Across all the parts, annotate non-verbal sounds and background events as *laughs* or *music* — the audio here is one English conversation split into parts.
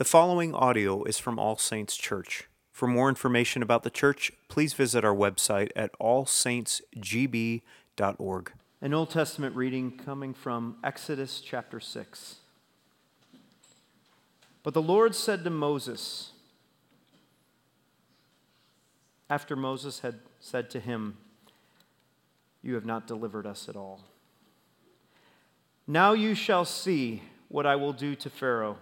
The following audio is from All Saints Church. For more information about the church, please visit our website at allsaintsgb.org. An Old Testament reading coming from Exodus chapter 6. But the Lord said to Moses, after Moses had said to him, You have not delivered us at all. Now you shall see what I will do to Pharaoh.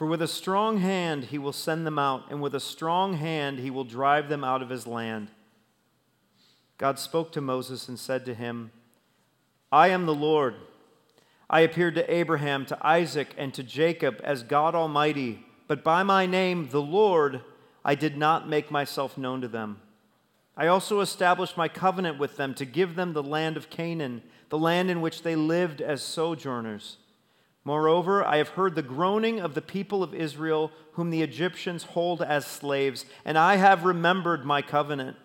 For with a strong hand he will send them out, and with a strong hand he will drive them out of his land. God spoke to Moses and said to him, I am the Lord. I appeared to Abraham, to Isaac, and to Jacob as God Almighty, but by my name, the Lord, I did not make myself known to them. I also established my covenant with them to give them the land of Canaan, the land in which they lived as sojourners. Moreover, I have heard the groaning of the people of Israel, whom the Egyptians hold as slaves, and I have remembered my covenant.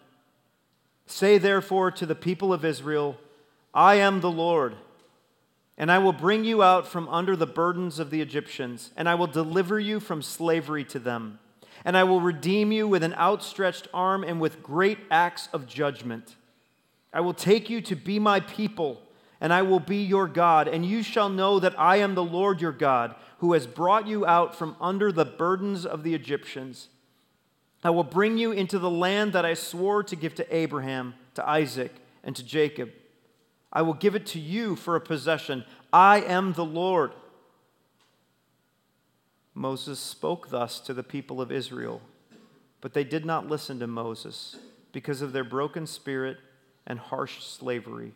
Say therefore to the people of Israel, I am the Lord, and I will bring you out from under the burdens of the Egyptians, and I will deliver you from slavery to them, and I will redeem you with an outstretched arm and with great acts of judgment. I will take you to be my people and I will be your God, and you shall know that I am the Lord your God, who has brought you out from under the burdens of the Egyptians. I will bring you into the land that I swore to give to Abraham, to Isaac, and to Jacob. I will give it to you for a possession. I am the Lord. Moses spoke thus to the people of Israel, but they did not listen to Moses because of their broken spirit and harsh slavery.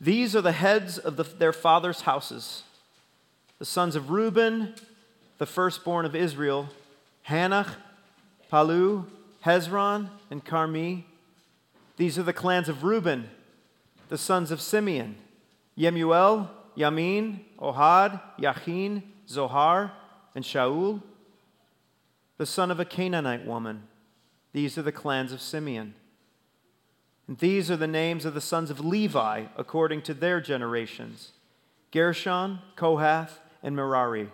These are the heads of the, their fathers' houses the sons of Reuben, the firstborn of Israel, Hanoch, Pallu, Hezron, and Carmi. These are the clans of Reuben, the sons of Simeon, Yemuel, Yamin, Ohad, Yachin, Zohar, and Shaul, the son of a Canaanite woman. These are the clans of Simeon. And these are the names of the sons of Levi according to their generations Gershon, Kohath, and Merari.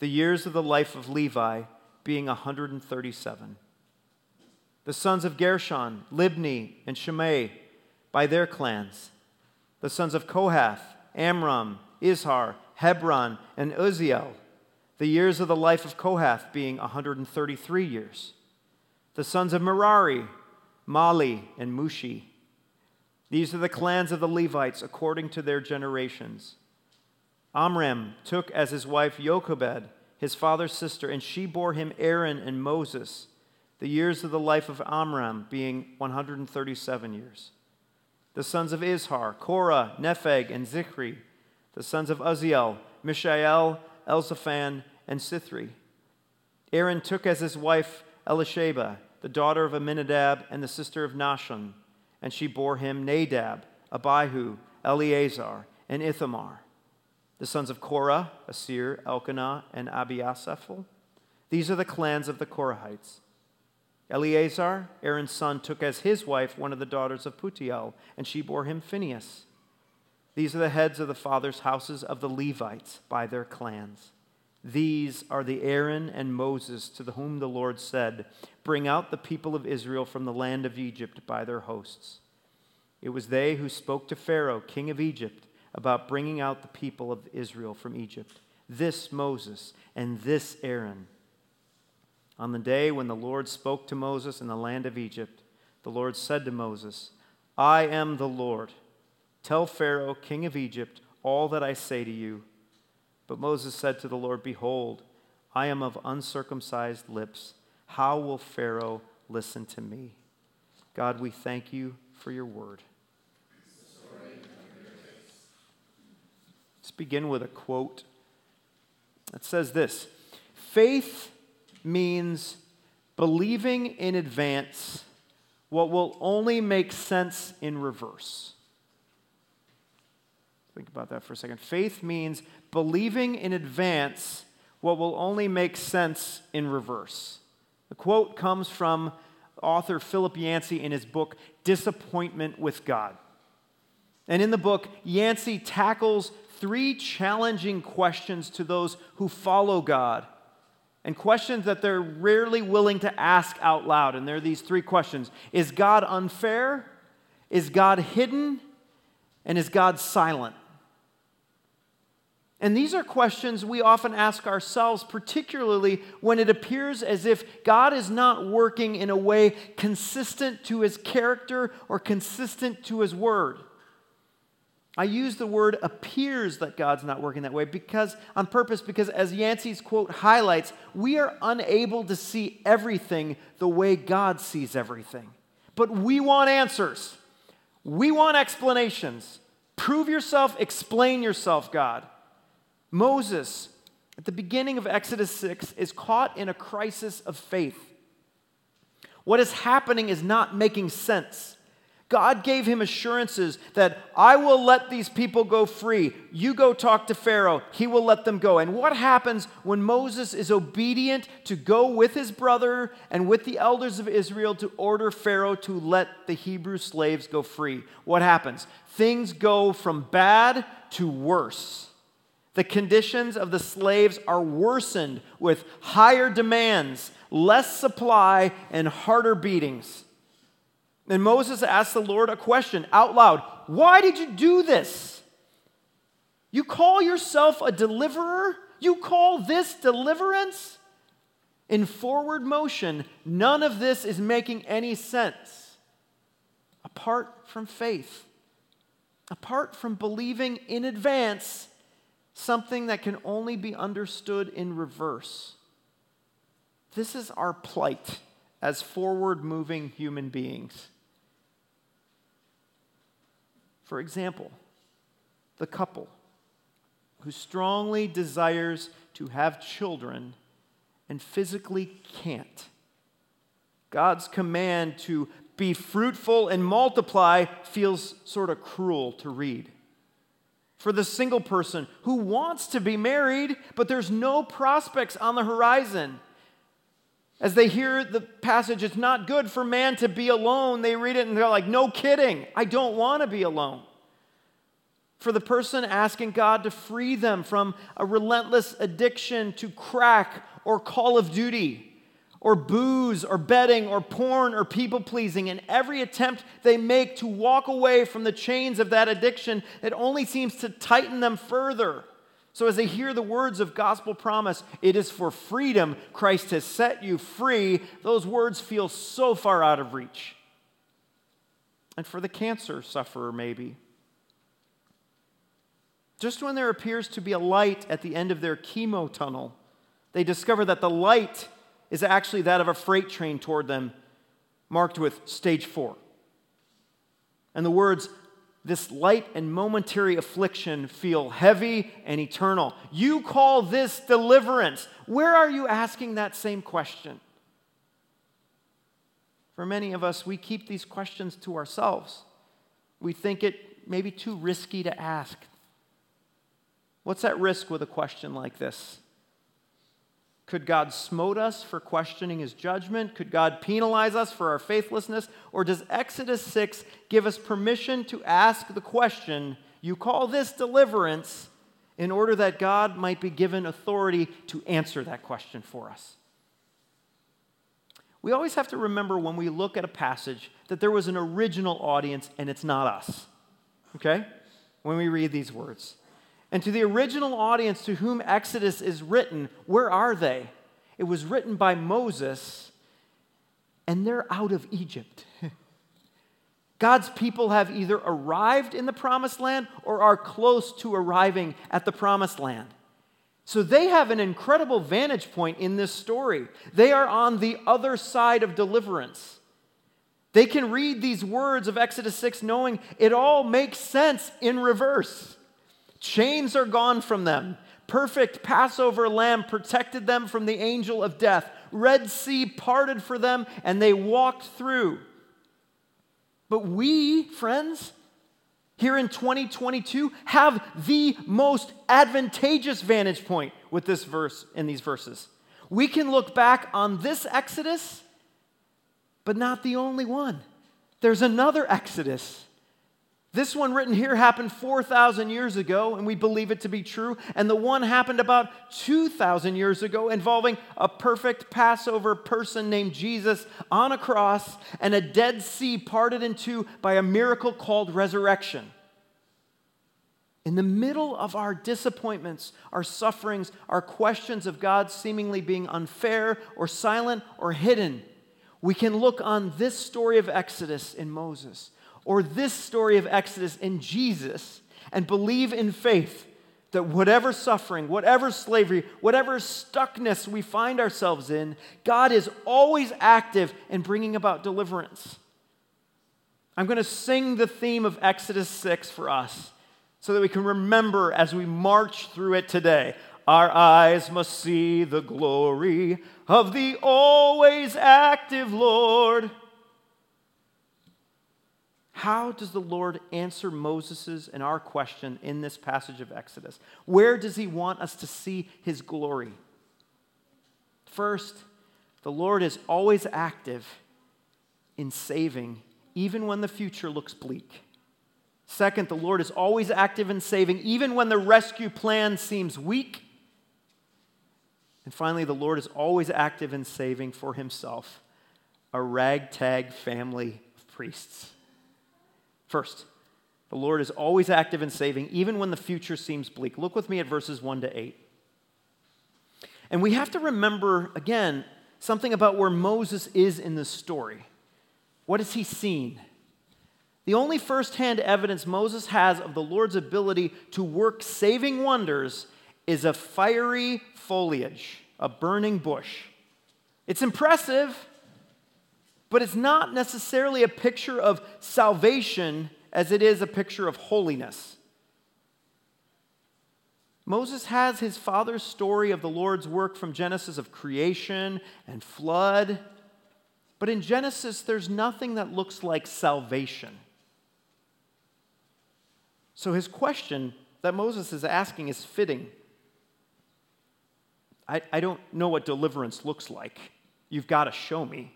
The years of the life of Levi being 137. The sons of Gershon, Libni, and Shimei by their clans. The sons of Kohath, Amram, Izhar, Hebron, and Uzziel. The years of the life of Kohath being 133 years. The sons of Merari, Mahli, and Mushi. These are the clans of the Levites according to their generations. Amram took as his wife Jochebed, his father's sister, and she bore him Aaron and Moses, the years of the life of Amram being 137 years. The sons of Izhar, Korah, Nepheg, and Zichri. The sons of Uzziel, Mishael, Elzaphan, and Sithri. Aaron took as his wife Elisheba, the daughter of Amminadab and the sister of Nahshon, and she bore him Nadab, Abihu, Eleazar, and Ithamar. The sons of Korah, Assir, Elkanah, and Abiasaphel. These are the clans of the Korahites. Eleazar, Aaron's son, took as his wife one of the daughters of Putiel, and she bore him Phinehas. These are the heads of the fathers' houses of the Levites by their clans. These are the Aaron and Moses to whom the Lord said, Bring out the people of Israel from the land of Egypt by their hosts. It was they who spoke to Pharaoh, king of Egypt, about bringing out the people of Israel from Egypt. This Moses and this Aaron. On the day when the Lord spoke to Moses in the land of Egypt, the Lord said to Moses, I am the Lord. Tell Pharaoh, king of Egypt, all that I say to you. But Moses said to the Lord, Behold, I am of uncircumcised lips. How will Pharaoh listen to me? God, we thank you for your word. Let's begin with a quote that says this faith means believing in advance what will only make sense in reverse. Think about that for a second. Faith means believing in advance what will only make sense in reverse. The quote comes from author Philip Yancey in his book, Disappointment with God. And in the book, Yancey tackles three challenging questions to those who follow God and questions that they're rarely willing to ask out loud. And there are these three questions Is God unfair? Is God hidden? And is God silent? And these are questions we often ask ourselves, particularly when it appears as if God is not working in a way consistent to his character or consistent to his word. I use the word appears that God's not working that way because on purpose because as Yancey's quote highlights, we are unable to see everything the way God sees everything. But we want answers. We want explanations. Prove yourself, explain yourself, God. Moses at the beginning of Exodus 6 is caught in a crisis of faith. What is happening is not making sense. God gave him assurances that I will let these people go free. You go talk to Pharaoh, he will let them go. And what happens when Moses is obedient to go with his brother and with the elders of Israel to order Pharaoh to let the Hebrew slaves go free? What happens? Things go from bad to worse. The conditions of the slaves are worsened with higher demands, less supply, and harder beatings. And Moses asked the Lord a question out loud Why did you do this? You call yourself a deliverer? You call this deliverance? In forward motion, none of this is making any sense apart from faith, apart from believing in advance something that can only be understood in reverse. This is our plight as forward moving human beings. For example, the couple who strongly desires to have children and physically can't. God's command to be fruitful and multiply feels sort of cruel to read. For the single person who wants to be married, but there's no prospects on the horizon. As they hear the passage, it's not good for man to be alone. They read it and they're like, no kidding, I don't want to be alone. For the person asking God to free them from a relentless addiction to crack or Call of Duty or booze or betting or porn or people pleasing, and every attempt they make to walk away from the chains of that addiction, it only seems to tighten them further. So, as they hear the words of gospel promise, it is for freedom Christ has set you free, those words feel so far out of reach. And for the cancer sufferer, maybe. Just when there appears to be a light at the end of their chemo tunnel, they discover that the light is actually that of a freight train toward them, marked with stage four. And the words this light and momentary affliction feel heavy and eternal. You call this deliverance. Where are you asking that same question? For many of us, we keep these questions to ourselves. We think it may be too risky to ask. What's at risk with a question like this? Could God smote us for questioning his judgment? Could God penalize us for our faithlessness? Or does Exodus 6 give us permission to ask the question, you call this deliverance, in order that God might be given authority to answer that question for us? We always have to remember when we look at a passage that there was an original audience and it's not us. Okay? When we read these words. And to the original audience to whom Exodus is written, where are they? It was written by Moses, and they're out of Egypt. *laughs* God's people have either arrived in the promised land or are close to arriving at the promised land. So they have an incredible vantage point in this story. They are on the other side of deliverance. They can read these words of Exodus 6 knowing it all makes sense in reverse. Chains are gone from them. Perfect Passover lamb protected them from the angel of death. Red Sea parted for them, and they walked through. But we, friends, here in 2022 have the most advantageous vantage point with this verse in these verses. We can look back on this Exodus, but not the only one. There's another Exodus this one written here happened 4,000 years ago, and we believe it to be true. And the one happened about 2,000 years ago, involving a perfect Passover person named Jesus on a cross and a Dead Sea parted in two by a miracle called resurrection. In the middle of our disappointments, our sufferings, our questions of God seemingly being unfair or silent or hidden, we can look on this story of Exodus in Moses or this story of Exodus in Jesus and believe in faith that whatever suffering, whatever slavery, whatever stuckness we find ourselves in, God is always active in bringing about deliverance. I'm going to sing the theme of Exodus 6 for us so that we can remember as we march through it today. Our eyes must see the glory of the always active Lord. How does the Lord answer Moses's and our question in this passage of Exodus? Where does he want us to see his glory? First, the Lord is always active in saving, even when the future looks bleak. Second, the Lord is always active in saving, even when the rescue plan seems weak. And finally, the Lord is always active in saving for himself a ragtag family of priests. First, the Lord is always active in saving, even when the future seems bleak. Look with me at verses 1 to 8. And we have to remember, again, something about where Moses is in this story. What has he seen? The only firsthand evidence Moses has of the Lord's ability to work saving wonders is a fiery foliage, a burning bush. It's impressive, but it's not necessarily a picture of salvation as it is a picture of holiness. Moses has his father's story of the Lord's work from Genesis of creation and flood. But in Genesis, there's nothing that looks like salvation. So his question that Moses is asking is fitting. I, I don't know what deliverance looks like. You've got to show me.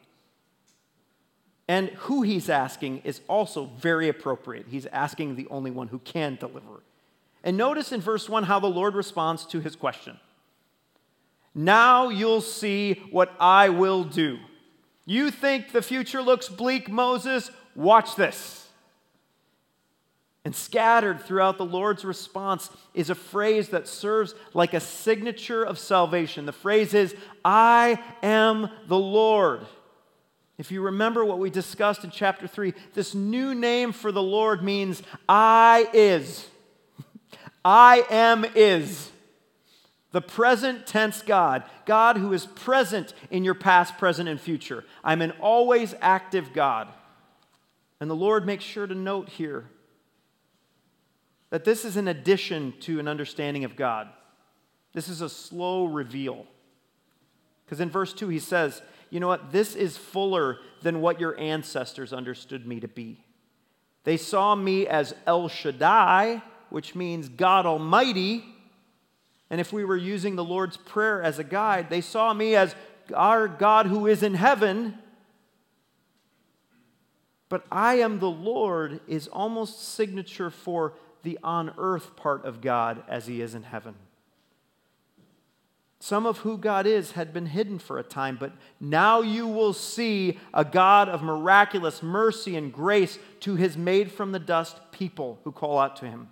And who he's asking is also very appropriate. He's asking the only one who can deliver. And notice in verse 1 how the Lord responds to his question. Now you'll see what I will do. You think the future looks bleak, Moses? Watch this. And scattered throughout the Lord's response is a phrase that serves like a signature of salvation. The phrase is, I am the Lord. If you remember what we discussed in chapter 3, this new name for the Lord means I is. *laughs* I am is. The present tense God, God who is present in your past, present, and future. I'm an always active God. And the Lord makes sure to note here that this is an addition to an understanding of God. This is a slow reveal. Because in verse 2, he says, you know what? This is fuller than what your ancestors understood me to be. They saw me as El Shaddai, which means God Almighty. And if we were using the Lord's Prayer as a guide, they saw me as our God who is in heaven. But I am the Lord is almost signature for the on earth part of God as he is in heaven. Some of who God is had been hidden for a time, but now you will see a God of miraculous mercy and grace to his made from the dust people who call out to him.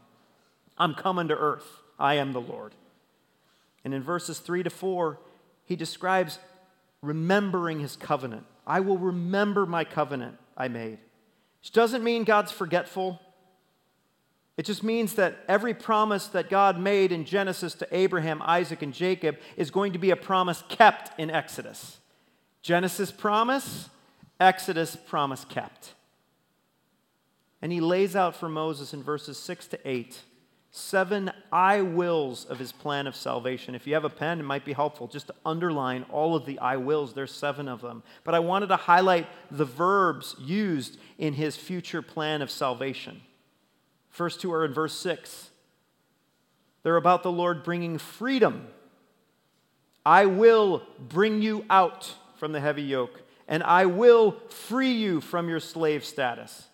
I'm coming to earth. I am the Lord. And in verses 3 to 4, he describes remembering his covenant. I will remember my covenant I made. Which doesn't mean God's forgetful. It just means that every promise that God made in Genesis to Abraham, Isaac, and Jacob is going to be a promise kept in Exodus. Genesis promise, Exodus promise kept. And he lays out for Moses in verses 6 to 8 Seven I wills of his plan of salvation. If you have a pen, it might be helpful just to underline all of the I wills. There's seven of them. But I wanted to highlight the verbs used in his future plan of salvation. First two are in verse 6. They're about the Lord bringing freedom. I will bring you out from the heavy yoke, and I will free you from your slave status.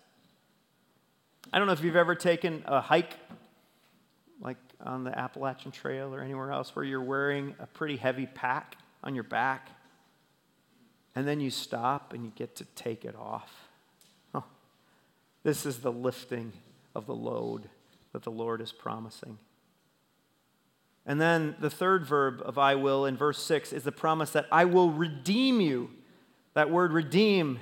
I don't know if you've ever taken a hike like on the Appalachian Trail or anywhere else where you're wearing a pretty heavy pack on your back, and then you stop and you get to take it off. Oh, this is the lifting of the load that the Lord is promising. And then the third verb of I will in verse 6 is the promise that I will redeem you. That word redeem,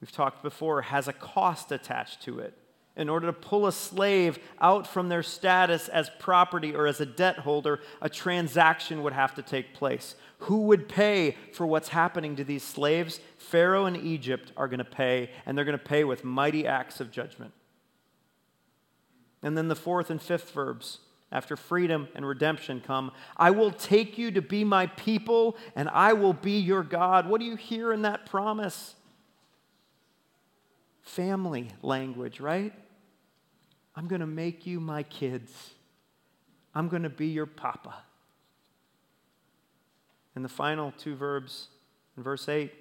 we've talked before, has a cost attached to it in order to pull a slave out from their status as property or as a debt holder, a transaction would have to take place. Who would pay for what's happening to these slaves? Pharaoh and Egypt are going to pay, and they're going to pay with mighty acts of judgment. And then the fourth and fifth verbs after freedom and redemption come I will take you to be my people, and I will be your God. What do you hear in that promise? Family language, right? I'm going to make you my kids. I'm going to be your papa. And the final two verbs in verse 8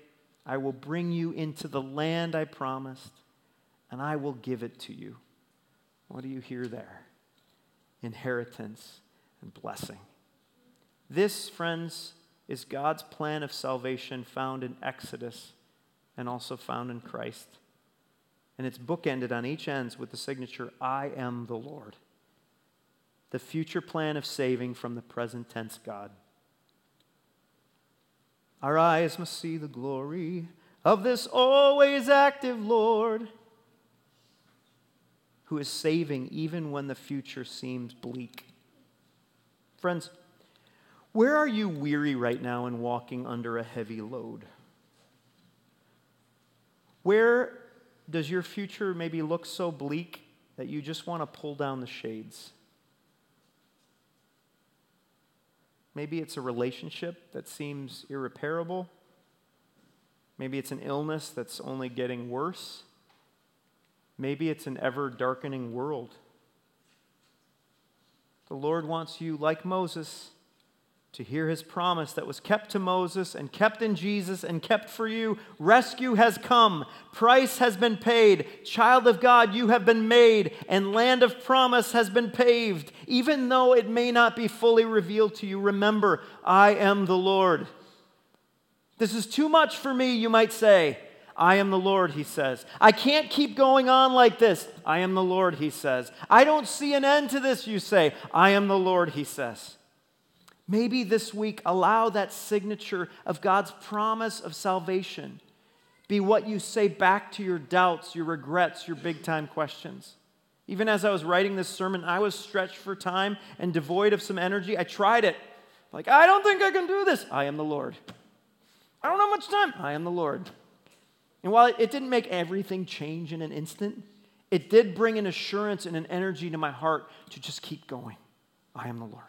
I will bring you into the land I promised, and I will give it to you. What do you hear there? Inheritance and blessing. This, friends, is God's plan of salvation found in Exodus and also found in Christ and it's bookended on each end with the signature, I am the Lord. The future plan of saving from the present tense God. Our eyes must see the glory of this always active Lord who is saving even when the future seems bleak. Friends, where are you weary right now and walking under a heavy load? Where does your future maybe look so bleak that you just want to pull down the shades? Maybe it's a relationship that seems irreparable. Maybe it's an illness that's only getting worse. Maybe it's an ever darkening world. The Lord wants you, like Moses, to hear his promise that was kept to Moses and kept in Jesus and kept for you. Rescue has come, price has been paid, child of God, you have been made, and land of promise has been paved. Even though it may not be fully revealed to you, remember, I am the Lord. This is too much for me, you might say. I am the Lord, he says. I can't keep going on like this. I am the Lord, he says. I don't see an end to this, you say. I am the Lord, he says. Maybe this week, allow that signature of God's promise of salvation be what you say back to your doubts, your regrets, your big time questions. Even as I was writing this sermon, I was stretched for time and devoid of some energy. I tried it. Like, I don't think I can do this. I am the Lord. I don't have much time. I am the Lord. And while it didn't make everything change in an instant, it did bring an assurance and an energy to my heart to just keep going. I am the Lord.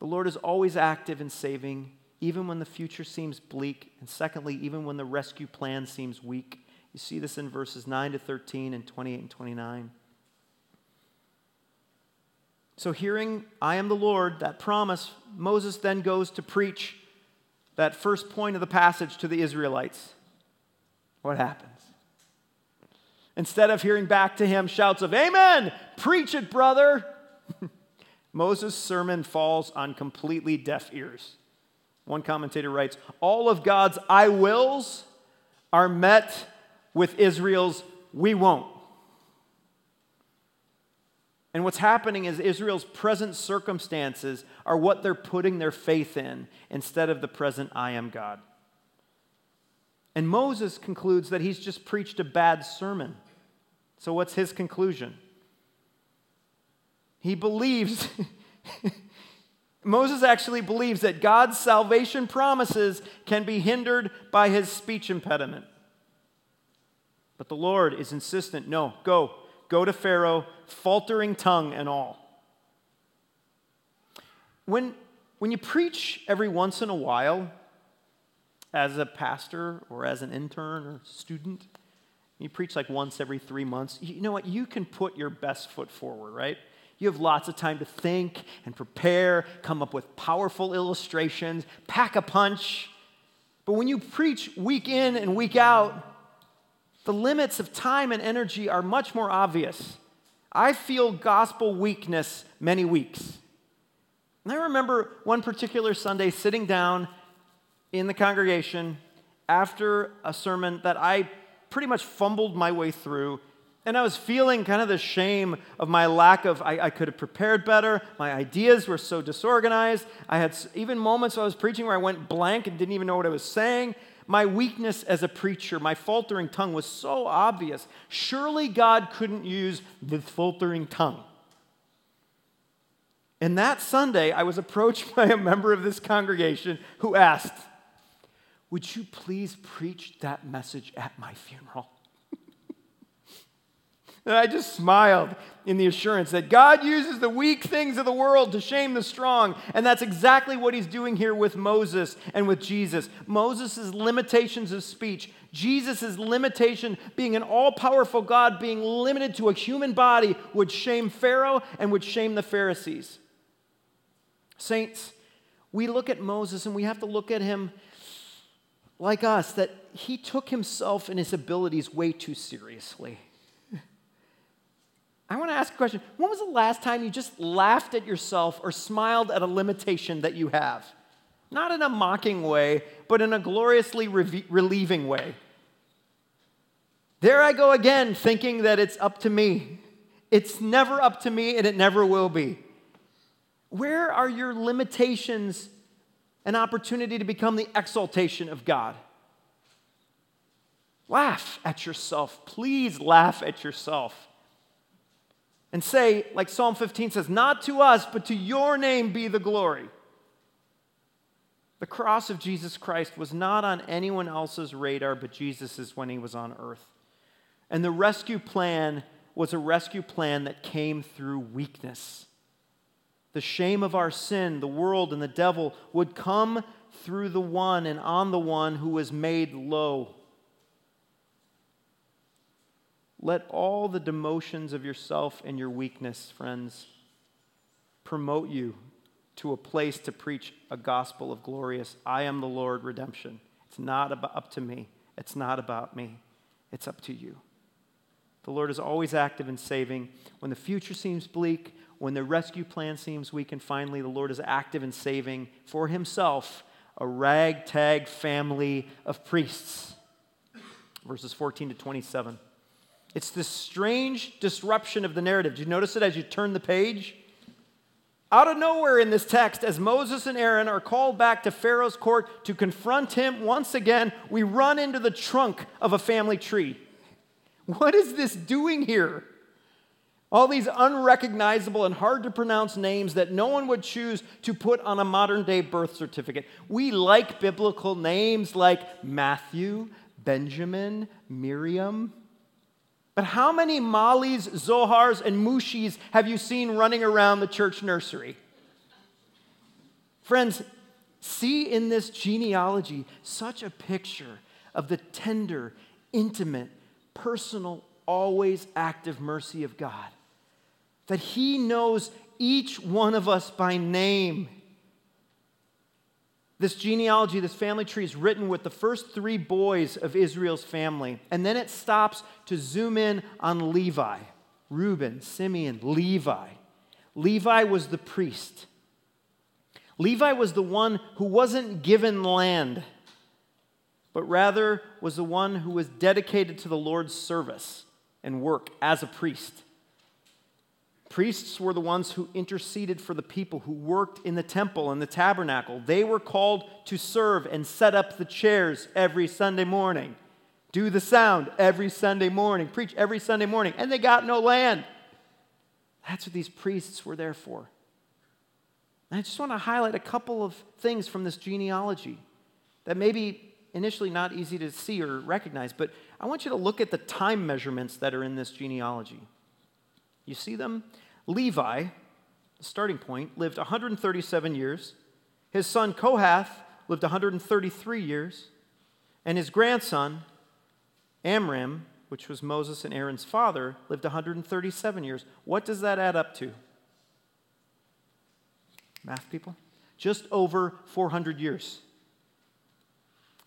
The Lord is always active in saving, even when the future seems bleak. And secondly, even when the rescue plan seems weak. You see this in verses 9 to 13 and 28 and 29. So, hearing, I am the Lord, that promise, Moses then goes to preach that first point of the passage to the Israelites. What happens? Instead of hearing back to him shouts of, Amen, preach it, brother. *laughs* Moses' sermon falls on completely deaf ears. One commentator writes All of God's I wills are met with Israel's we won't. And what's happening is Israel's present circumstances are what they're putting their faith in instead of the present I am God. And Moses concludes that he's just preached a bad sermon. So, what's his conclusion? He believes, *laughs* Moses actually believes that God's salvation promises can be hindered by his speech impediment. But the Lord is insistent no, go, go to Pharaoh, faltering tongue and all. When, when you preach every once in a while, as a pastor or as an intern or student, you preach like once every three months, you know what? You can put your best foot forward, right? You have lots of time to think and prepare, come up with powerful illustrations, pack a punch. But when you preach week in and week out, the limits of time and energy are much more obvious. I feel gospel weakness many weeks. And I remember one particular Sunday sitting down in the congregation after a sermon that I pretty much fumbled my way through. And I was feeling kind of the shame of my lack of, I, I, could have prepared better. My ideas were so disorganized. I had even moments I was preaching where I went blank and didn't even know what I was saying. My weakness as a preacher, my faltering tongue was so obvious. Surely God couldn't use the faltering tongue. And that Sunday, I was approached *laughs* by a member of this congregation who asked, Would you please preach that message at my funeral? *laughs* And I just smiled in the assurance that God uses the weak things of the world to shame the strong. And that's exactly what he's doing here with Moses and with Jesus. Moses' limitations of speech, Jesus' limitation being an all powerful God, being limited to a human body, would shame Pharaoh and would shame the Pharisees. Saints, we look at Moses and we have to look at him like us, that he took himself and his abilities way too seriously. *laughs* I want to ask a question. When was the last time you just laughed at yourself or smiled at a limitation that you have? Not in a mocking way, but in a gloriously re- relieving way. There I go again, thinking that it's up to me. It's never up to me, and it never will be. Where are your limitations an opportunity to become the exaltation of God? Laugh at yourself. Please laugh at yourself and say, like Psalm 15 says, Not to us, but to your name be the glory. The cross of Jesus Christ was not on anyone else's radar but Jesus's when he was on earth. And the rescue plan was a rescue plan that came through weakness. The shame of our sin, the world, and the devil would come through the one and on the one who was made low let all the demotions of yourself and your weakness, friends, promote you to a place to preach a gospel of glorious, I am the Lord redemption. It's not up to me. It's not about me. It's up to you. The Lord is always active in saving. When the future seems bleak, when the rescue plan seems weak, and finally the Lord is active in saving for himself a ragtag family of priests. Verses 14 to 27. It's this strange disruption of the narrative. Do you notice it as you turn the page? Out of nowhere in this text, as Moses and Aaron are called back to Pharaoh's court to confront him once again, we run into the trunk of a family tree. What is this doing here? All these unrecognizable and hard to pronounce names that no one would choose to put on a modern day birth certificate. We like biblical names like Matthew, Benjamin, Miriam. But how many Mahlis, Zohars, and Mushis have you seen running around the church nursery? Friends, see in this genealogy such a picture of the tender, intimate, personal, always active mercy of God. That He knows each one of us by name this genealogy, this family tree is written with the first three boys of Israel's family. And then it stops to zoom in on Levi Reuben, Simeon, Levi. Levi was the priest. Levi was the one who wasn't given land, but rather was the one who was dedicated to the Lord's service and work as a priest. Priests were the ones who interceded for the people who worked in the temple and the tabernacle. They were called to serve and set up the chairs every Sunday morning, do the sound every Sunday morning, preach every Sunday morning, and they got no land. That's what these priests were there for. And I just want to highlight a couple of things from this genealogy that may be initially not easy to see or recognize, but I want you to look at the time measurements that are in this genealogy. You see them? Levi, the starting point, lived 137 years. His son Kohath lived 133 years. And his grandson, Amram, which was Moses and Aaron's father, lived 137 years. What does that add up to? Math people? Just over 400 years.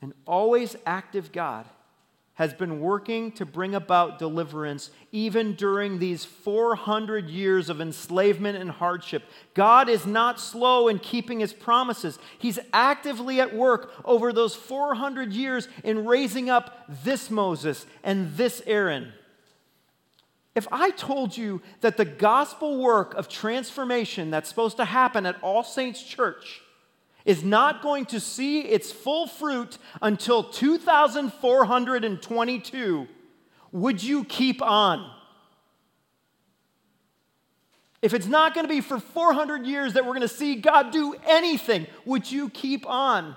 An always active God has been working to bring about deliverance even during these 400 years of enslavement and hardship. God is not slow in keeping his promises. He's actively at work over those 400 years in raising up this Moses and this Aaron. If I told you that the gospel work of transformation that's supposed to happen at All Saints Church is not going to see its full fruit until 2422, would you keep on? If it's not going to be for 400 years that we're going to see God do anything, would you keep on?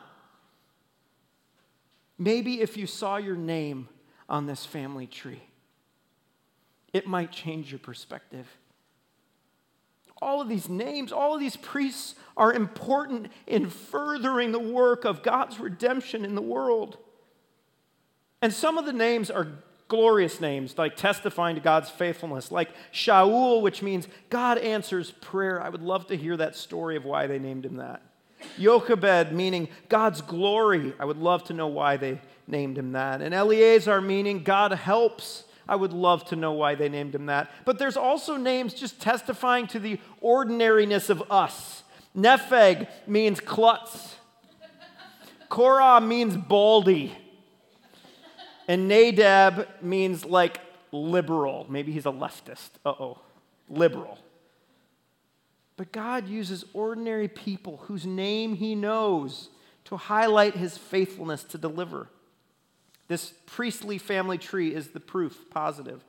Maybe if you saw your name on this family tree, it might change your perspective all of these names, all of these priests are important in furthering the work of God's redemption in the world. And some of the names are glorious names, like testifying to God's faithfulness, like Shaul, which means God answers prayer. I would love to hear that story of why they named him that. Jochebed, meaning God's glory. I would love to know why they named him that. And Eleazar, meaning God helps. I would love to know why they named him that. But there's also names just testifying to the ordinariness of us. Nepheg means klutz. Korah means baldy. And Nadab means like liberal. Maybe he's a leftist. Uh oh, liberal. But God uses ordinary people whose name he knows to highlight his faithfulness to deliver. This priestly family tree is the proof positive.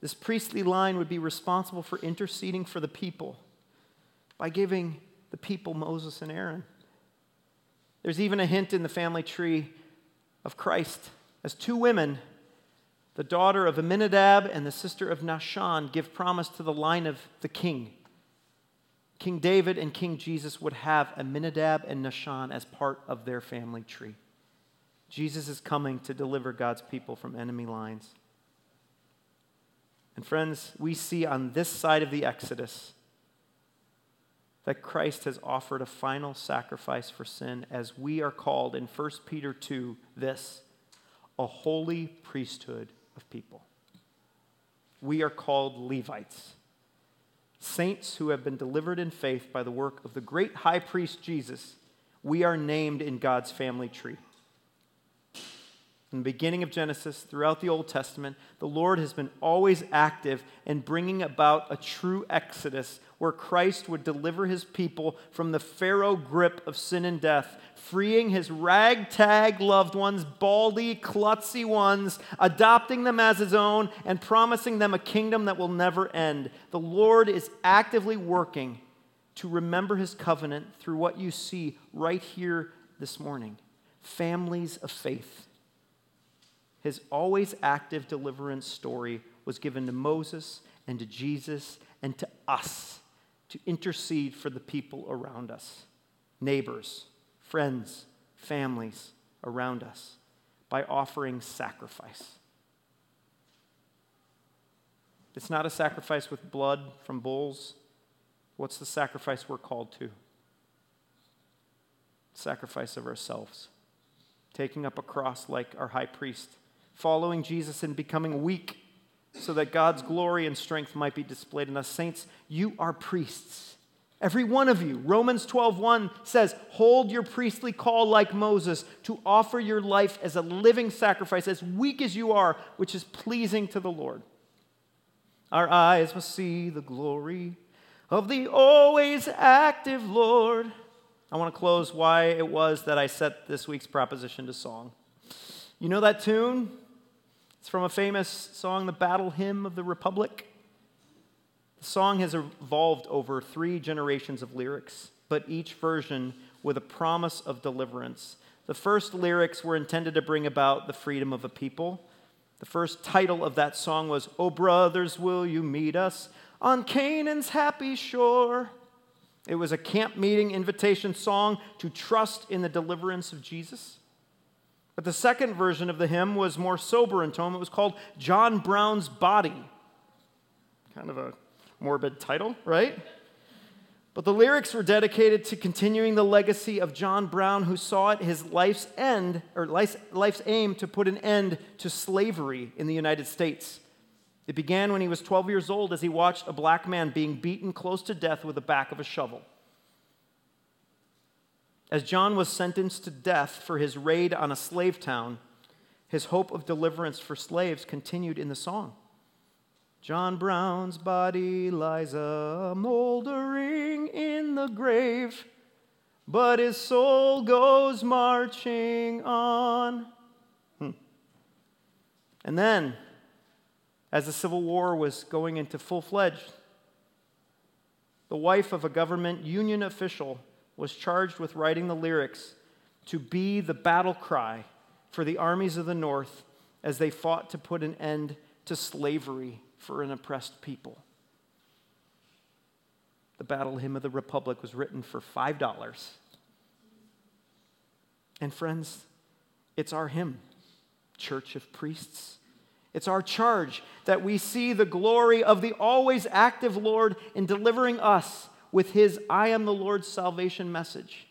This priestly line would be responsible for interceding for the people by giving the people Moses and Aaron. There's even a hint in the family tree of Christ as two women, the daughter of Amminadab and the sister of Nahshon, give promise to the line of the king. King David and King Jesus would have Amminadab and Nahshon as part of their family tree. Jesus is coming to deliver God's people from enemy lines. And friends, we see on this side of the Exodus that Christ has offered a final sacrifice for sin as we are called in 1 Peter 2 this a holy priesthood of people. We are called Levites, saints who have been delivered in faith by the work of the great high priest Jesus. We are named in God's family tree. The beginning of Genesis throughout the Old Testament, the Lord has been always active in bringing about a true exodus where Christ would deliver his people from the Pharaoh grip of sin and death, freeing his ragtag loved ones, baldy, klutzy ones, adopting them as his own, and promising them a kingdom that will never end. The Lord is actively working to remember his covenant through what you see right here this morning families of faith his always active deliverance story was given to Moses and to Jesus and to us to intercede for the people around us neighbors, friends, families around us by offering sacrifice. It's not a sacrifice with blood from bulls. What's the sacrifice we're called to? Sacrifice of ourselves, taking up a cross like our high priest following Jesus and becoming weak so that God's glory and strength might be displayed in us. Saints, you are priests. Every one of you. Romans 12:1 says, "Hold your priestly call like Moses to offer your life as a living sacrifice as weak as you are, which is pleasing to the Lord." Our eyes must see the glory of the always active Lord. I want to close why it was that I set this week's proposition to song. You know that tune? It's from a famous song, the Battle Hymn of the Republic. The song has evolved over three generations of lyrics, but each version with a promise of deliverance. The first lyrics were intended to bring about the freedom of a people. The first title of that song was, Oh, brothers, will you meet us on Canaan's happy shore? It was a camp meeting invitation song to trust in the deliverance of Jesus. But the second version of the hymn was more sober in tone. It was called John Brown's Body. Kind of a morbid title, right? But the lyrics were dedicated to continuing the legacy of John Brown, who saw it his life's end, or life's, life's aim to put an end to slavery in the United States. It began when he was 12 years old as he watched a black man being beaten close to death with the back of a shovel. As John was sentenced to death for his raid on a slave town, his hope of deliverance for slaves continued in the song. John Brown's body lies a moldering in the grave, but his soul goes marching on. Hmm. And then, as the Civil War was going into full fledged, the wife of a government union official was charged with writing the lyrics to be the battle cry for the armies of the North as they fought to put an end to slavery for an oppressed people. The Battle Hymn of the Republic was written for $5. And friends, it's our hymn, Church of Priests. It's our charge that we see the glory of the always active Lord in delivering us with his I am the Lord's salvation message.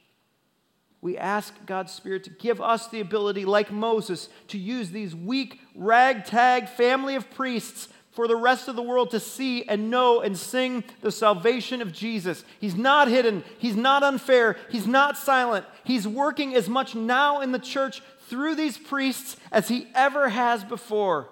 We ask God's Spirit to give us the ability, like Moses, to use these weak, ragtag family of priests for the rest of the world to see and know and sing the salvation of Jesus. He's not hidden, He's not unfair, He's not silent. He's working as much now in the church through these priests as He ever has before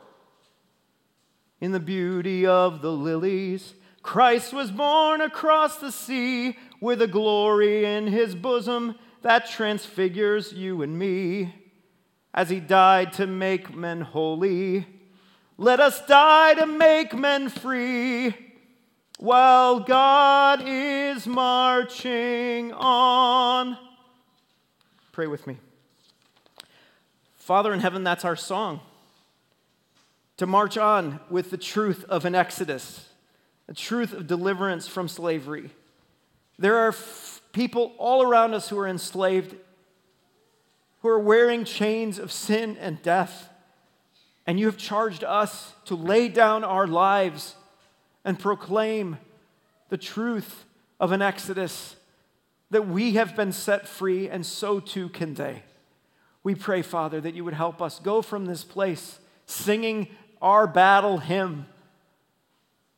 in the beauty of the lilies. Christ was born across the sea with a glory in his bosom that transfigures you and me. As he died to make men holy, let us die to make men free while God is marching on. Pray with me. Father in heaven, that's our song to march on with the truth of an exodus, the truth of deliverance from slavery. There are f- people all around us who are enslaved, who are wearing chains of sin and death. And you have charged us to lay down our lives and proclaim the truth of an exodus that we have been set free, and so too can they. We pray, Father, that you would help us go from this place singing our battle hymn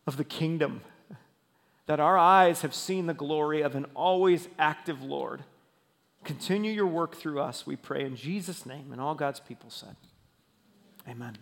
of the kingdom, that our eyes have seen the glory of an always active Lord. Continue your work through us, we pray in Jesus' name. And all God's people said, Amen.